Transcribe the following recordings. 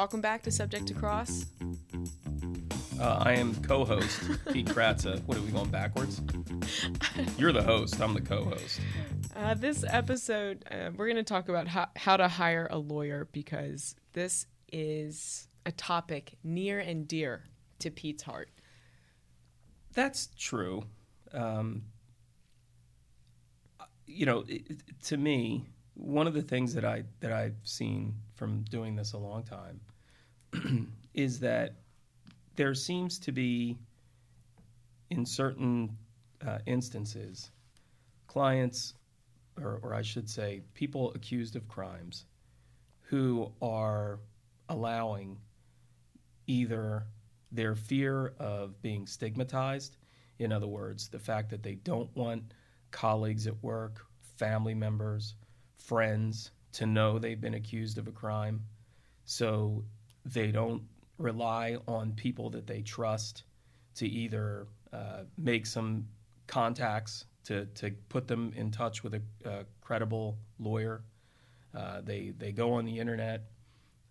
Welcome back to Subject to Cross. Uh, I am co-host Pete Kratsa. What are we going backwards? You're the host. I'm the co-host. Uh, this episode, uh, we're going to talk about how, how to hire a lawyer because this is a topic near and dear to Pete's heart. That's true. Um, you know, it, to me, one of the things that I that I've seen from doing this a long time is that there seems to be, in certain uh, instances, clients, or, or I should say, people accused of crimes, who are allowing either their fear of being stigmatized, in other words, the fact that they don't want colleagues at work, family members, friends to know they've been accused of a crime. So they don't rely on people that they trust to either uh, make some contacts to, to put them in touch with a, a credible lawyer. Uh, they, they go on the internet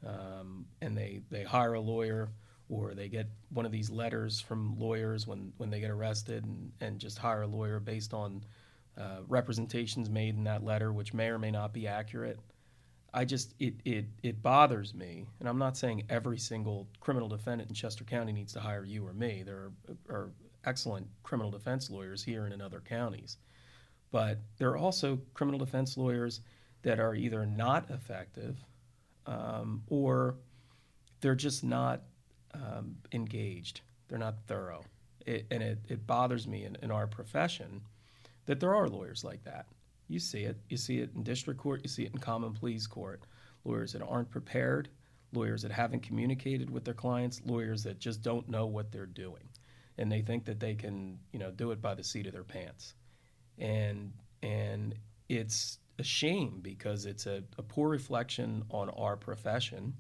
um, and they, they hire a lawyer or they get one of these letters from lawyers when, when they get arrested and, and just hire a lawyer based on uh, representations made in that letter, which may or may not be accurate. I just it, it it bothers me, and I'm not saying every single criminal defendant in Chester County needs to hire you or me. There are, are excellent criminal defense lawyers here and in other counties, but there are also criminal defense lawyers that are either not effective um, or they're just not um, engaged. They're not thorough, it, and it, it bothers me in, in our profession that there are lawyers like that. You see it. You see it in district court. You see it in common pleas court. Lawyers that aren't prepared, lawyers that haven't communicated with their clients, lawyers that just don't know what they're doing, and they think that they can, you know, do it by the seat of their pants, and and it's a shame because it's a, a poor reflection on our profession,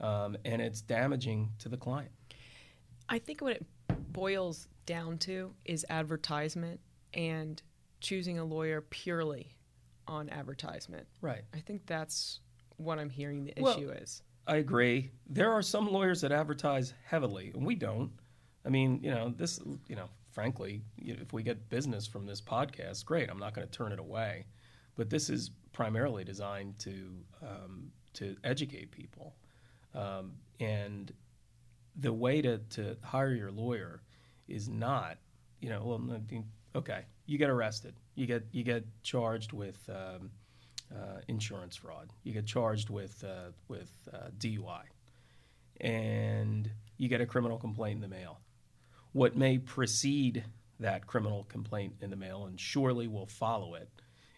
um, and it's damaging to the client. I think what it boils down to is advertisement and choosing a lawyer purely on advertisement. Right. I think that's what I'm hearing the Well, issue is. I agree. There are some lawyers that advertise heavily, and we don't. I mean, you know, this, you know, frankly, you know, if we get business from this podcast, great. I'm not going to turn it away, but this is primarily designed to um, to educate people, um, and the way to to hire your lawyer is not, you know, well, I mean, okay, you get arrested, you get you get charged with. Um, uh, insurance fraud. You get charged with uh, with uh, DUI, and you get a criminal complaint in the mail. What may precede that criminal complaint in the mail, and surely will follow it,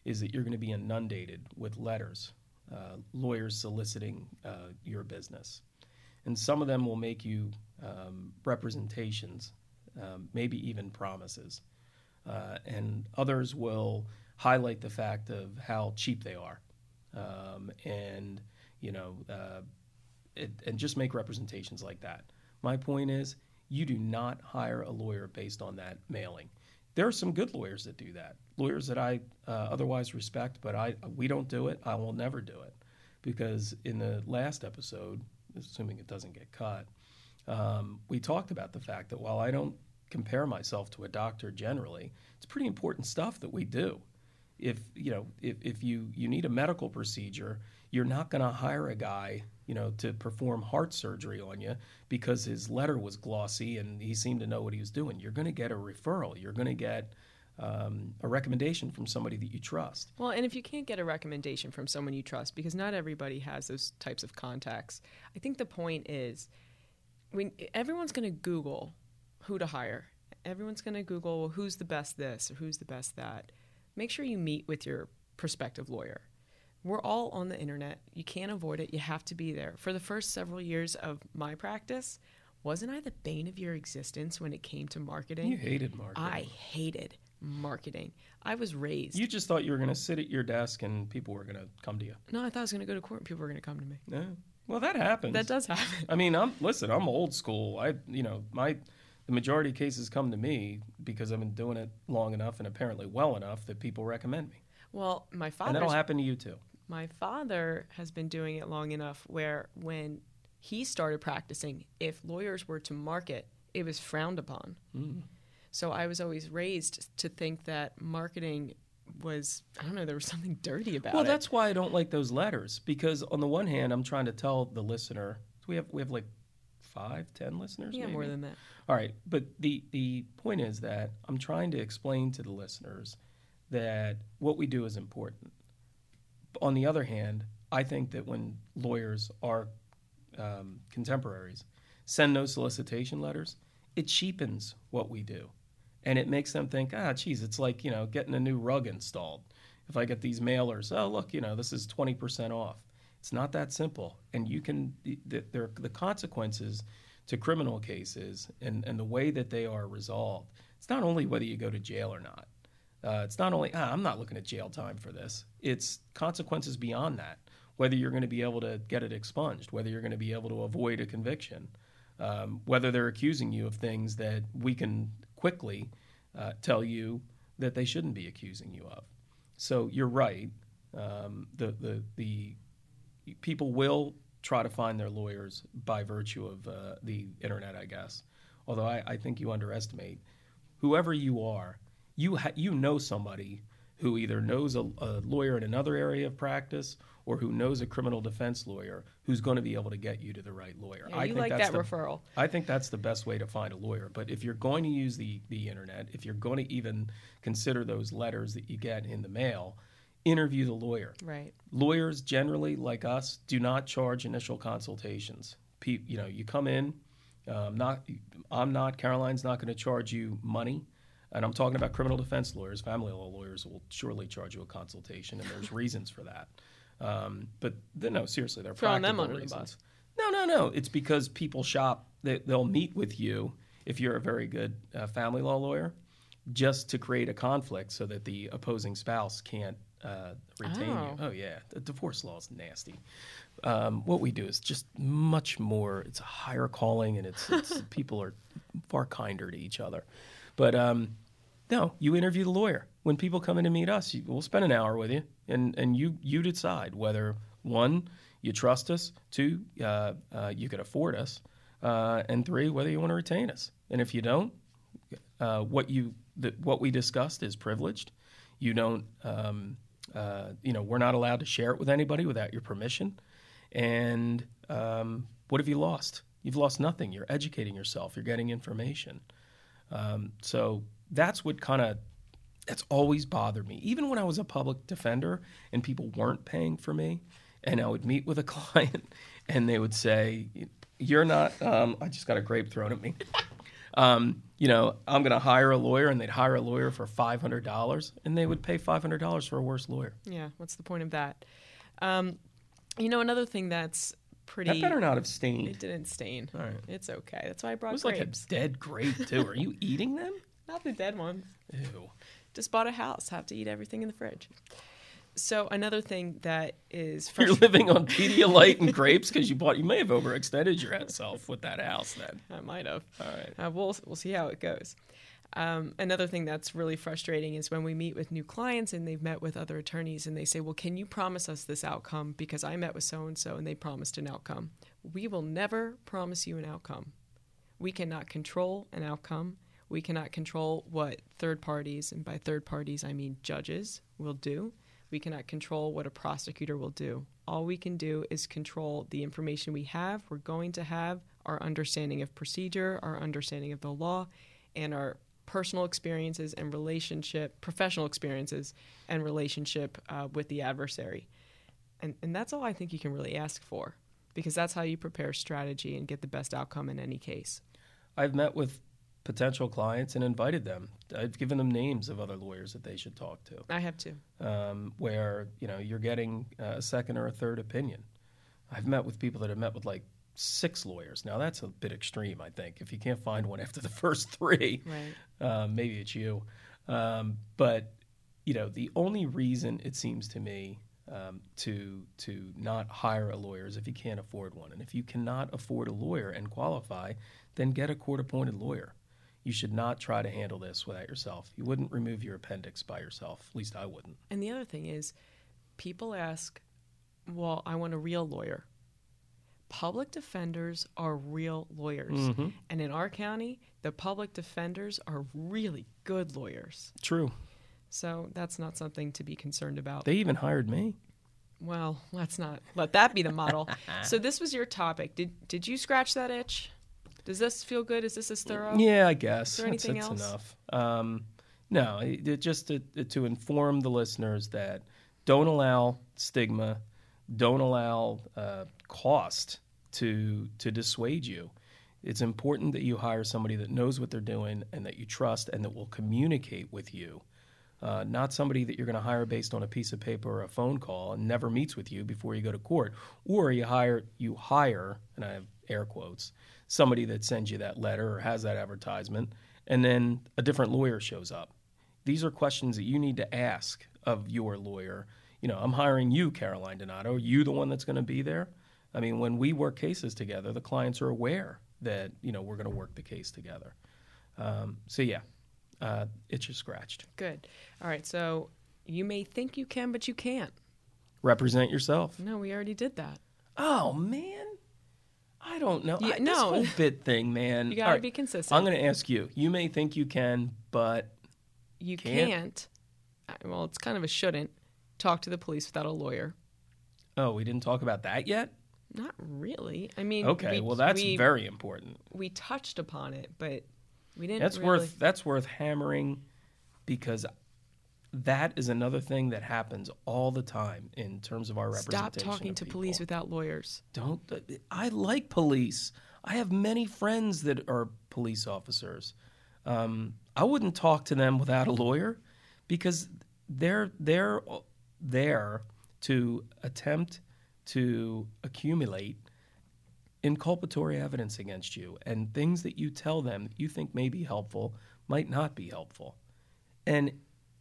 is that you're going to be inundated with letters, uh, lawyers soliciting uh, your business, and some of them will make you um, representations, um, maybe even promises, uh, and others will highlight the fact of how cheap they are, um, and you know, uh, it, and just make representations like that. My point is, you do not hire a lawyer based on that mailing. There are some good lawyers that do that, lawyers that I uh, otherwise respect, but I we don't do it. I will never do it because in the last episode, assuming it doesn't get cut, um, we talked about the fact that while I don't compare myself to a doctor generally, it's pretty important stuff that we do. If you know if, if you you need a medical procedure you're not going to hire a guy you know to perform heart surgery on you because his letter was glossy and he seemed to know what he was doing. You're going to get a referral. You're going to get um, a recommendation from somebody that you trust. Well, and if you can't get a recommendation from someone you trust, because not everybody has those types of contacts, I think the point is when everyone's going to Google who to hire, everyone's going to Google well, who's the best this or who's the best that. Make sure you meet with your prospective lawyer. We're all on the internet. You can't avoid it. You have to be there. For the first several years of my practice, wasn't I the bane of your existence when it came to marketing? you hated marketing I hated marketing. I was raised. you just thought you were going to sit at your desk and people were going to come to you no, I thought I was going to go to court and people were going to come to me. no well that happens That does happen. I mean, I'm listen. I'm old school. I, you know, my the majority of cases come to me because I've been doing it long enough and apparently well enough that people recommend me, Well, my father. and that'll happen to you too. my father has been doing it long enough where when he started practicing, if lawyers were to market, it was frowned upon. Mm. So I was always raised to think that marketing was I don't know there was something dirty about Well, it. Well, that's why I don't like those letters because on the one hand, I'm trying to tell the listener we have we have like five, ten listeners. yeah maybe? more than that. All right, but the the point is that I'm trying to explain to the listeners that what we do is important. On the other hand, I think that when lawyers are um, contemporaries send those solicitation letters, it cheapens what we do, and it makes them think, ah, geez, it's like you know getting a new rug installed. If I get these mailers, oh look, you know this is twenty percent off. It's not that simple, and you can the, the, the consequences to criminal cases and, and the way that they are resolved. It's not only whether you go to jail or not. Uh, it's not only ah, I'm not looking at jail time for this. It's consequences beyond that. Whether you're going to be able to get it expunged, whether you're going to be able to avoid a conviction, um, whether they're accusing you of things that we can quickly uh, tell you that they shouldn't be accusing you of. So you're right. Um, the the the people will try to find their lawyers by virtue of uh, the internet, I guess. Although I, I, think you underestimate whoever you are. You ha- you know somebody who either knows a, a, lawyer in another area of practice or who knows a criminal defense lawyer who's going to be able to get you to the right lawyer. Yeah, I you think like that's that the, referral. I think that's the best way to find a lawyer. But if you're going to use the the internet, if you're going to even consider those letters that you get in the mail, interview the lawyer. Right. Lawyers generally, like us, do not charge initial consultations. Pe- you know, you come in. Um, not, I'm not. Caroline's not going to charge you money, and I'm talking about criminal defense lawyers. Family law lawyers will surely charge you a consultation, and there's reasons for that. Um, but no, seriously, they're Throwing them under the reasons. No, no, no. It's because people shop. They, they'll meet with you if you're a very good uh, family law lawyer, just to create a conflict so that the opposing spouse can't uh, retain Oh. you. Oh yeah, the divorce law is nasty. Um, what we do is just much more. It's a higher calling, and it's, it's people are far kinder to each other. But um, no, you interview the lawyer. When people come in to meet us, you, we'll spend an hour with you, and and you you decide whether one you trust us, two uh, uh, you can afford us, uh, and three whether you want to retain us. And if you don't, uh, what you the, what we discussed is privileged. You don't, um, uh, you know, we're not allowed to share it with anybody without your permission. And um, what have you lost? You've lost nothing. You're educating yourself. You're getting information. Um, so that's what kind of that's always bothered me. Even when I was a public defender and people weren't paying for me, and I would meet with a client and they would say, "You're not." Um, I just got a grape thrown at me. Um, you know, I'm going to hire a lawyer, and they'd hire a lawyer for five hundred dollars, and they would pay five hundred dollars for a worse lawyer. Yeah. What's the point of that? Um, you know, another thing that's pretty. That better not have stained. It didn't stain. All right. It's okay. That's why I brought It was like grapes. a dead grape too. Are you eating them? Not the dead ones. Ew. Just bought a house. Have to eat everything in the fridge. So another thing that is You're living on Pedialyte and grapes because you bought. You may have overextended yourself with that house. Then. I might have. All right. Uh, we'll we'll see how it goes. Um, another thing that's really frustrating is when we meet with new clients and they've met with other attorneys and they say, "Well, can you promise us this outcome? Because I met with so and so and they promised an outcome." We will never promise you an outcome. We cannot control an outcome. We cannot control what third parties, and by third parties I mean judges, will do. We cannot control what a prosecutor will do. All we can do is control the information we have, we're going to have, our understanding of procedure, our understanding of the law, and our personal experiences and relationship, professional experiences and relationship uh, with the adversary. And, and that's all I think you can really ask for because that's how you prepare strategy and get the best outcome in any case. I've met with potential clients and invited them. I've given them names of other lawyers that they should talk to. I have to. um, where you know you're getting a second or a third opinion. I've met with people that have met with like six lawyers. Now that's a bit extreme, I think. If you can't find one after the first three, Right. um, maybe it's you. Um, but you know, the only reason it seems to me um, to to not hire a lawyer is if you can't afford one. And if you cannot afford a lawyer and qualify, then get a court-appointed lawyer. You should not try to handle this without yourself. You wouldn't remove your appendix by yourself. At least I wouldn't. And the other thing is, people ask, well, I want a real lawyer. public defenders are real lawyers. Mm-hmm. And in our county, the public defenders are really good lawyers. True. So that's not something to be concerned about. They even hired me. well, let's not let that be the model. so this was your topic. Did did you scratch that itch? Does this feel good? Is this as thorough? Yeah, I guess. there That's- anything that's else? enough. Um, no, it, it just to, to inform the listeners that don't allow stigma, don't allow uh, cost to to dissuade you. It's important that you hire somebody that knows what they're doing and that you trust and that will communicate with you. Uh, not somebody that you're going to hire based on a piece of paper or a phone call and never meets with you before you go to court, or you hire you hire, and I have air quotes, somebody that sends you that letter or has that advertisement, and then a different lawyer shows up. These are questions that you need to ask of your lawyer. You know, I'm hiring you, Caroline Donato. Are you the one that's going to be there? I mean, when we work cases together, the clients are aware that you know we're going to work the case together. Um, so yeah, uh, itch is scratched. Good. All right. So you may think you can, but you can't. Represent yourself. No, we already did that. Oh man, I don't know. Yeah, I, no. this whole bit thing, man. You got to All right, be consistent. I'm going to ask you. You may think you can, but you Can't? can't. Well, it's kind of a shouldn't talk to the police without a lawyer. oh, we didn't talk about that yet. Not really. I mean, Okay, we, well that's we, very important. we touched upon it, but we didn't. That's really, worth that's worth hammering because that is another thing that happens all the time in terms of our stop representation. Stop talking to people. police without lawyers. don't i like police i have many friends that are police officers um, i wouldn't talk to them without a lawyer because they're they're there to attempt to accumulate inculpatory evidence against you and things that you tell them that you think may be helpful might not be helpful and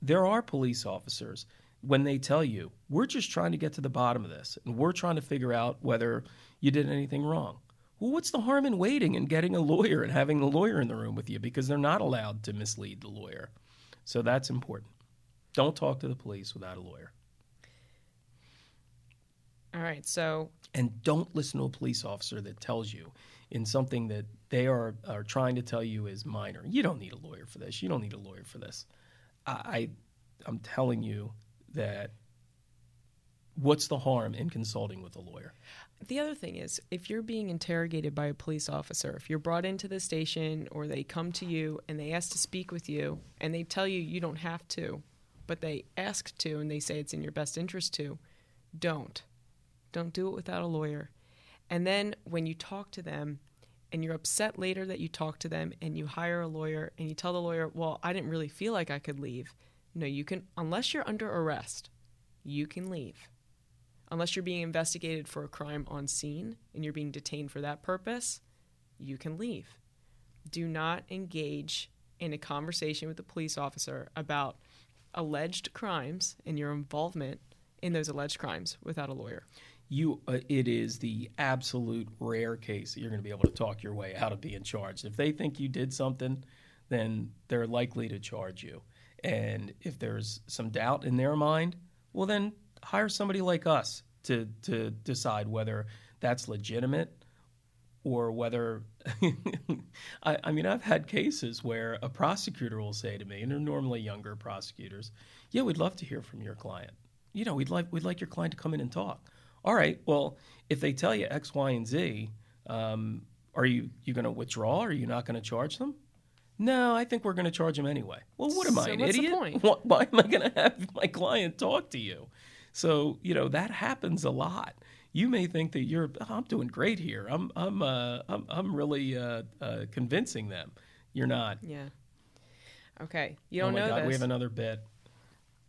there are police officers when they tell you, we're just trying to get to the bottom of this and we're trying to figure out whether you did anything wrong. Well, what's the harm in waiting and getting a lawyer and having the lawyer in the room with you because they're not allowed to mislead the lawyer. So that's important. Don't talk to the police without a lawyer. All right. So And don't listen to a police officer that tells you in something that they are, are trying to tell you is minor. You don't need a lawyer for this. You don't need a lawyer for this. I, I'm telling you that what's the harm in consulting with a lawyer? the other thing is, if you're being interrogated by a police officer, if you're brought into the station or they come to you and they ask to speak with you and they tell you you don't have to, but they ask to and they say it's in your best interest to, don't. Don't do it without a lawyer. And then when you talk to them and you're upset later that you talk to them and you hire a lawyer and you tell the lawyer, well, I didn't really feel like I could leave. No, you can, unless you're under arrest, you can leave. Unless you're being investigated for a crime on scene and you're being detained for that purpose, you can leave. Do not engage in a conversation with a police officer about alleged crimes and your involvement in those alleged crimes without a lawyer. You, uh, it is the absolute rare case that you're going to be able to talk your way out of being charged. If they think you did something, then they're likely to charge you. And if there's some doubt in their mind, well, then hire somebody like us to to decide whether that's legitimate or whether I, I mean I've had cases where a prosecutor will say to me, and they're normally younger prosecutors, "Yeah, we'd love to hear from your client. You know, we'd like we'd like your client to come in and talk." All right, well, if they tell you X, Y, and Z, um, are you you going to withdraw? Or are you not going to charge them? No, I think we're going to charge them anyway. Well, what am I, an what's the idiot? point? Why, why am I going to have my client talk to you? So you know that happens a lot. You may think that you're, "Oh, I'm doing great here. I'm, I'm, uh, I'm, I'm really uh, uh, convincing them. You're not. Yeah. Okay. You oh don't my know God, this. we have another bit.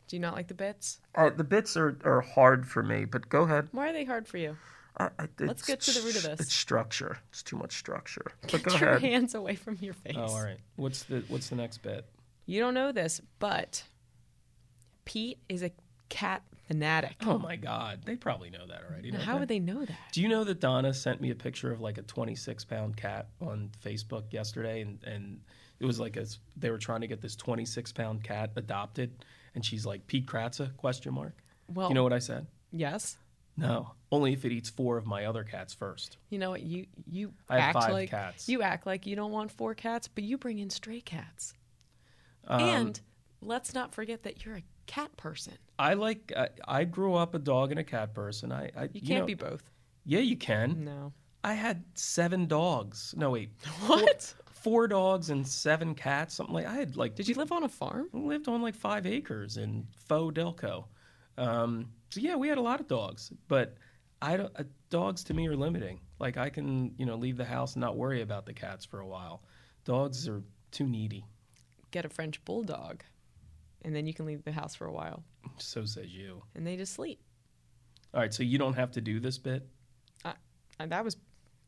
Do you not like the bits? Uh, the bits are, are hard for me, but go ahead. Why are they hard for you? I, I, Let's get to the root of this. It's structure. It's too much structure. But Get go your ahead. hands away from your face. Oh, all right. What's the What's the next bit? You don't know this, but Pete is a cat fanatic. Oh my God, they probably know that already. Now, don't how they? would they know that? Do you know that Donna sent me a picture of like a 26 pound cat on Facebook yesterday, and and it was like a, they were trying to get this 26 pound cat adopted, and she's like Pete Kratsa question mark. Well, You know what I said? yes. No, only if it eats four of my other cats first. You know what? You you I have act five like cats. you act like you don't want four cats, but you bring in stray cats. Um, and let's not forget that you're a cat person. I like. I, I grew up a dog and a cat person. I, I You can't know- be both. Yeah, you can. No. I had seven dogs. No, wait, What? Four dogs and seven cats. Something like I had like Did you live on a farm? I lived on like five acres in Faux Delco. Um, so yeah, we had a lot of dogs, but I don't. Uh, dogs to me are limiting. Like I can, you know, leave the house and not worry about the cats for a while. Dogs are too needy. Get a French bulldog, and then you can leave the house for a while, So says you. and they just sleep. All right, so you don't have to do this bit. And that was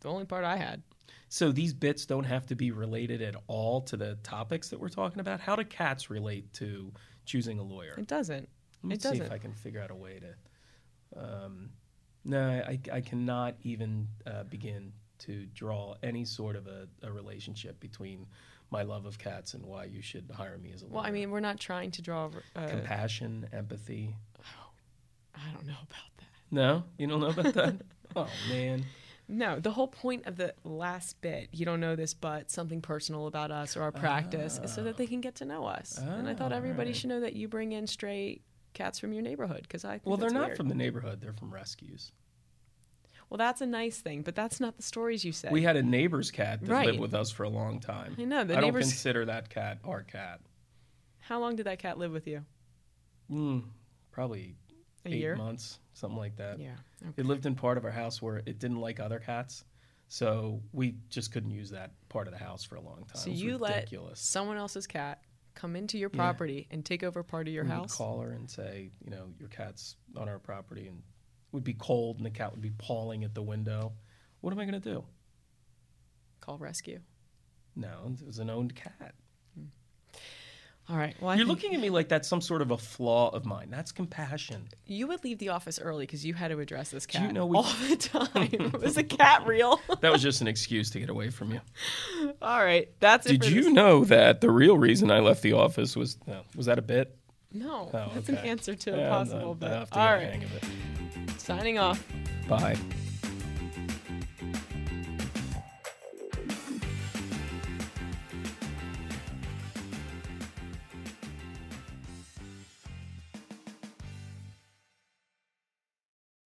the only part I had. So these bits don't have to be related at all to the topics that we're talking about. How do cats relate to choosing a lawyer? It doesn't. Let me It see if doesn't. I can figure out a way to. Um, no, I, I cannot even uh, begin to draw any sort of a, a relationship between my love of cats and why you should hire me as a lawyer. Well, I mean, we're not trying to draw. Uh, compassion, empathy. I don't know about that. No, you don't know about that. oh man, No, the whole point of the last bit, you don't know this, but something personal about us or our practice is so that they can get to know us. and I thought Ah, everybody alright. should know that you bring in stray cats from your neighborhood because I think well they're not weird. from the neighborhood; they're from rescues. Well, that's a nice thing, but that's not the stories you said. We had a neighbor's cat that Right. lived with us for a long time. I know the I don't neighbors. consider that cat our cat. How long did that cat live with you? Mm, probably A eight year. months, something like that. Yeah. It lived in part of our house where it didn't like other cats, so we just couldn't use that part of the house for a long time. So you ridiculous. let someone else's cat come into your Yeah. property and take over part of your we house. call her and say, you know, your cat's on our property, and it would be cold, and the cat would be pawing at the window. What am I going to do? Call rescue. No, it was an owned cat. All right. Well, I You're looking at me like that's some sort of a flaw of mine. That's compassion. you would leave the office early because you had to address this Do cat you know we- all the time. It was the cat real? That was just an excuse to get away from you. all right. That's it. Did for you this- know that the real reason I left the office was no, was that a bit? No, Oh, that's an answer to Yeah, a possible I bit. All right. hang of it. Signing off. Bye.